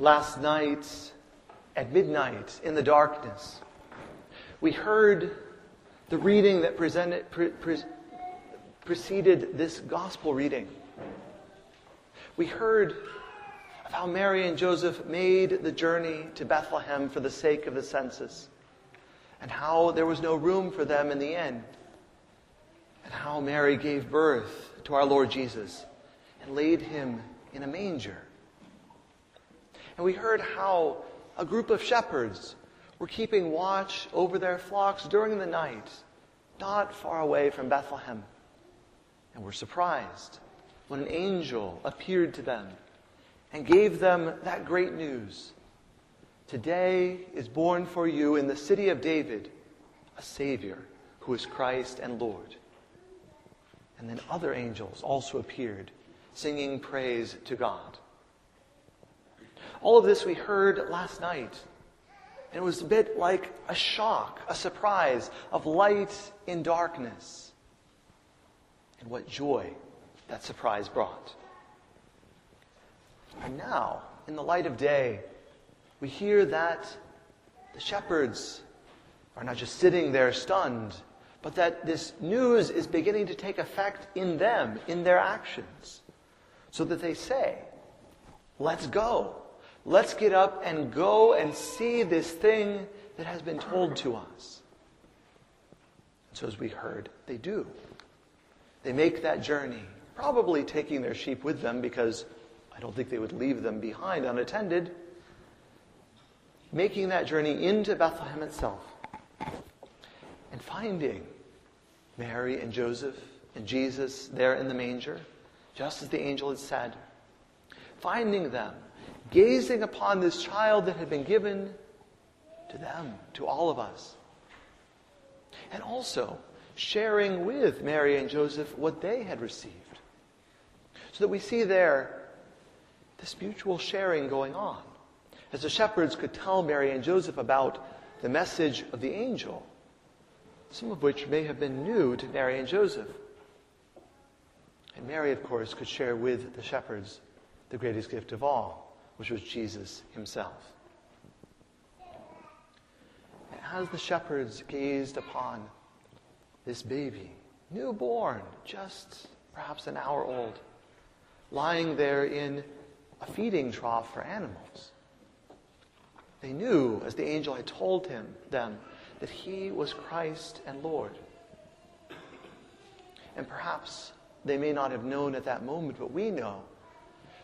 Last night, at midnight, in the darkness, we heard the reading that presented, pre, pre, preceded this gospel reading. We heard of how Mary and Joseph made the journey to Bethlehem for the sake of the census, and how there was no room for them in the end, and how Mary gave birth to our Lord Jesus and laid him in a manger. And we heard how a group of shepherds were keeping watch over their flocks during the night, not far away from Bethlehem, and were surprised when an angel appeared to them and gave them that great news. Today is born for you in the city of David a Savior who is Christ and Lord. And then other angels also appeared, singing praise to God. All of this we heard last night. And it was a bit like a shock, a surprise of light in darkness. And what joy that surprise brought. And now, in the light of day, we hear that the shepherds are not just sitting there stunned, but that this news is beginning to take effect in them, in their actions. So that they say, Let's go. Let's get up and go and see this thing that has been told to us. So, as we heard, they do. They make that journey, probably taking their sheep with them because I don't think they would leave them behind unattended. Making that journey into Bethlehem itself and finding Mary and Joseph and Jesus there in the manger, just as the angel had said. Finding them, gazing upon this child that had been given to them, to all of us. And also sharing with Mary and Joseph what they had received. So that we see there this mutual sharing going on. As the shepherds could tell Mary and Joseph about the message of the angel, some of which may have been new to Mary and Joseph. And Mary, of course, could share with the shepherds the greatest gift of all, which was Jesus himself. As the shepherds gazed upon this baby, newborn, just perhaps an hour old, lying there in a feeding trough for animals. They knew, as the angel had told him, them, that he was Christ and Lord. And perhaps they may not have known at that moment, but we know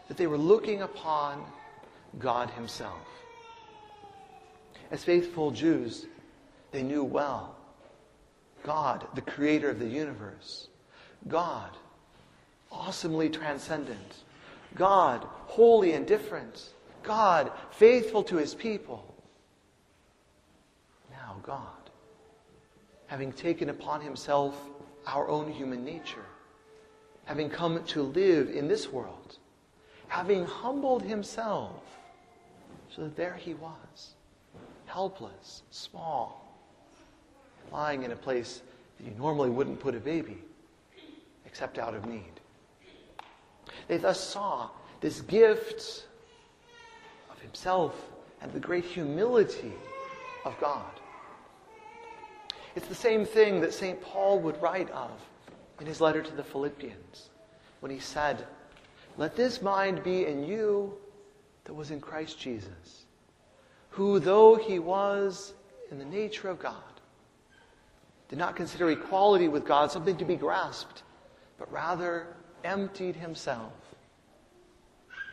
that they were looking upon God Himself. As faithful Jews, they knew well God, the creator of the universe, God, awesomely transcendent, God, holy and different. God, faithful to his people. Now, God, having taken upon himself our own human nature, having come to live in this world, having humbled himself so there he was, helpless, small, lying in a place that you normally wouldn't put a baby, except out of need. They thus saw this gift of himself and the great humility of God. It's the same thing that St. Paul would write of in his letter to the Philippians when he said, Let this mind be in you that was in Christ Jesus, who, though he was in the nature of God, did not consider equality with God something to be grasped, but rather emptied himself,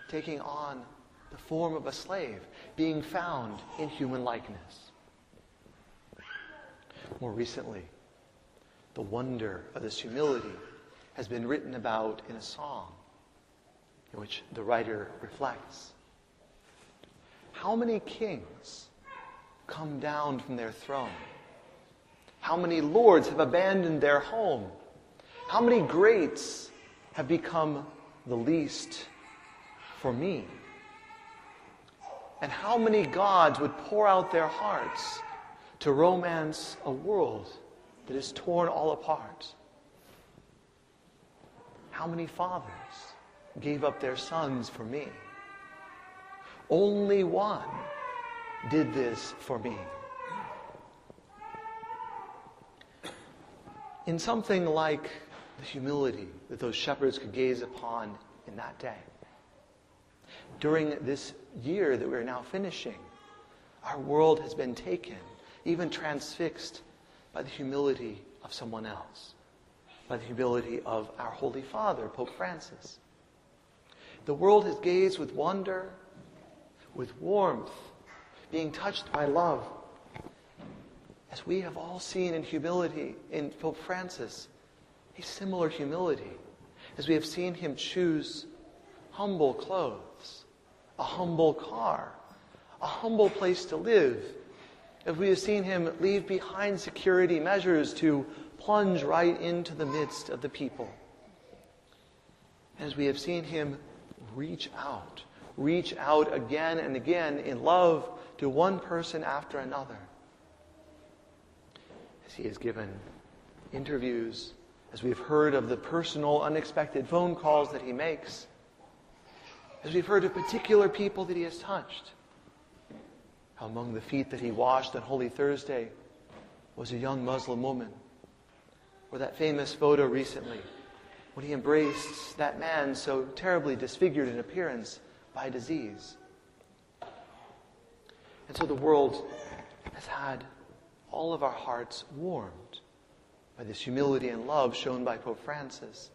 taking on the form of a slave, being found in human likeness. More recently, the wonder of this humility has been written about in a song in which the writer reflects. How many kings come down from their throne? How many lords have abandoned their home? How many greats have become the least for me? And how many gods would pour out their hearts to romance a world that is torn all apart? How many fathers gave up their sons for me? Only one did this for me. In something like the humility that those shepherds could gaze upon in that day. During this year that we're now finishing, our world has been taken, even transfixed, by the humility of someone else, by the humility of our Holy Father, Pope Francis. The world has gazed with wonder, with warmth, being touched by love. As we have all seen in humility in Pope Francis, a similar humility, as we have seen him choose humble clothes, a humble car, a humble place to live, as we have seen him leave behind security measures to plunge right into the midst of the people, as we have seen him reach out, reach out again and again in love to one person after another, as he has given interviews, as we've heard of the personal, unexpected phone calls that he makes, as we've heard of particular people that he has touched among the feet that he washed on Holy Thursday was a young Muslim woman. Or that famous photo recently when he embraced that man so terribly disfigured in appearance by disease. And so the world has had all of our hearts warmed by this humility and love shown by Pope Francis.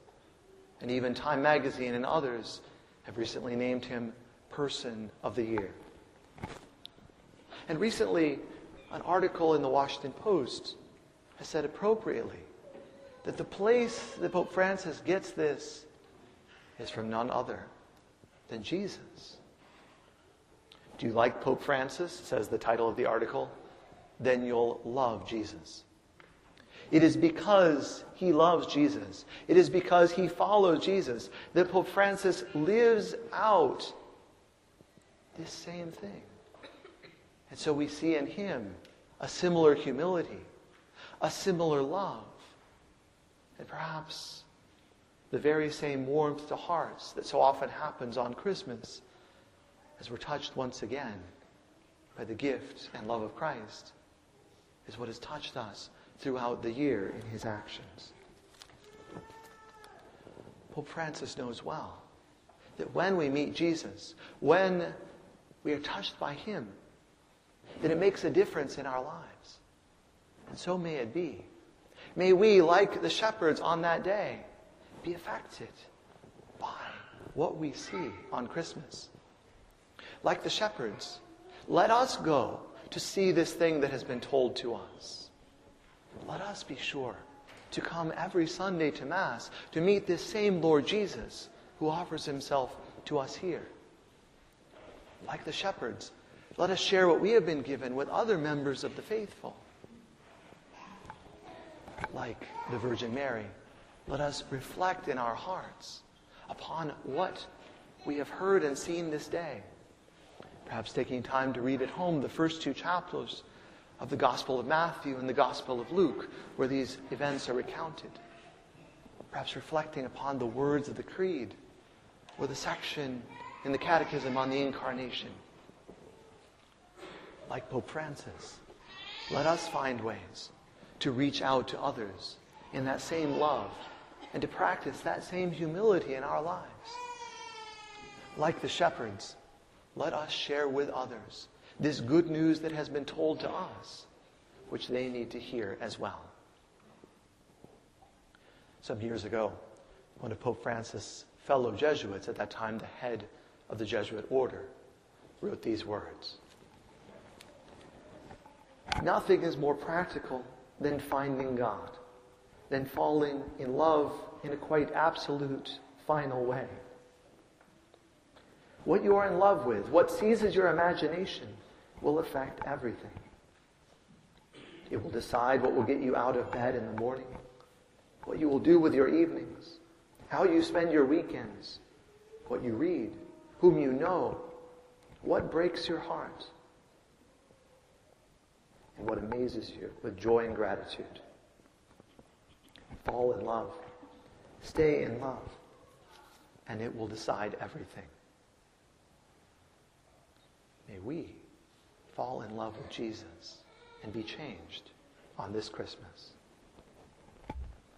And even Time magazine and others have recently named him Person of the Year. And recently, an article in the Washington Post has said appropriately that the place that Pope Francis gets this is from none other than Jesus. Do you like Pope Francis? says the title of the article. Then you'll love Jesus. It is because he loves Jesus, it is because he follows Jesus that Pope Francis lives out this same thing. And so we see in him a similar humility, a similar love, and perhaps the very same warmth to hearts that so often happens on Christmas as we're touched once again by the gift and love of Christ is what has touched us throughout the year in his actions. Pope Francis knows well that when we meet Jesus, when we are touched by him, that it makes a difference in our lives. And so may it be. May we, like the shepherds on that day, be affected by what we see on Christmas. Like the shepherds, let us go to see this thing that has been told to us. Let us be sure to come every Sunday to Mass to meet this same Lord Jesus who offers himself to us here. Like the shepherds, let us share what we have been given with other members of the faithful. Like the Virgin Mary, let us reflect in our hearts upon what we have heard and seen this day. Perhaps taking time to read at home the first two chapters of the Gospel of Matthew and the Gospel of Luke, where these events are recounted. Perhaps reflecting upon the words of the Creed or the section in the Catechism on the Incarnation like Pope Francis. Let us find ways to reach out to others in that same love and to practice that same humility in our lives. Like the shepherds, let us share with others this good news that has been told to us, which they need to hear as well. Some years ago, one of Pope Francis' fellow Jesuits, at that time the head of the Jesuit order, wrote these words Nothing is more practical than finding God, than falling in love in a quite absolute, final way. What you are in love with, what seizes your imagination, will affect everything. It will decide what will get you out of bed in the morning, what you will do with your evenings, how you spend your weekends, what you read, whom you know, what breaks your heart and what amazes you with joy and gratitude. Fall in love. Stay in love. And it will decide everything. May we fall in love with Jesus and be changed on this Christmas?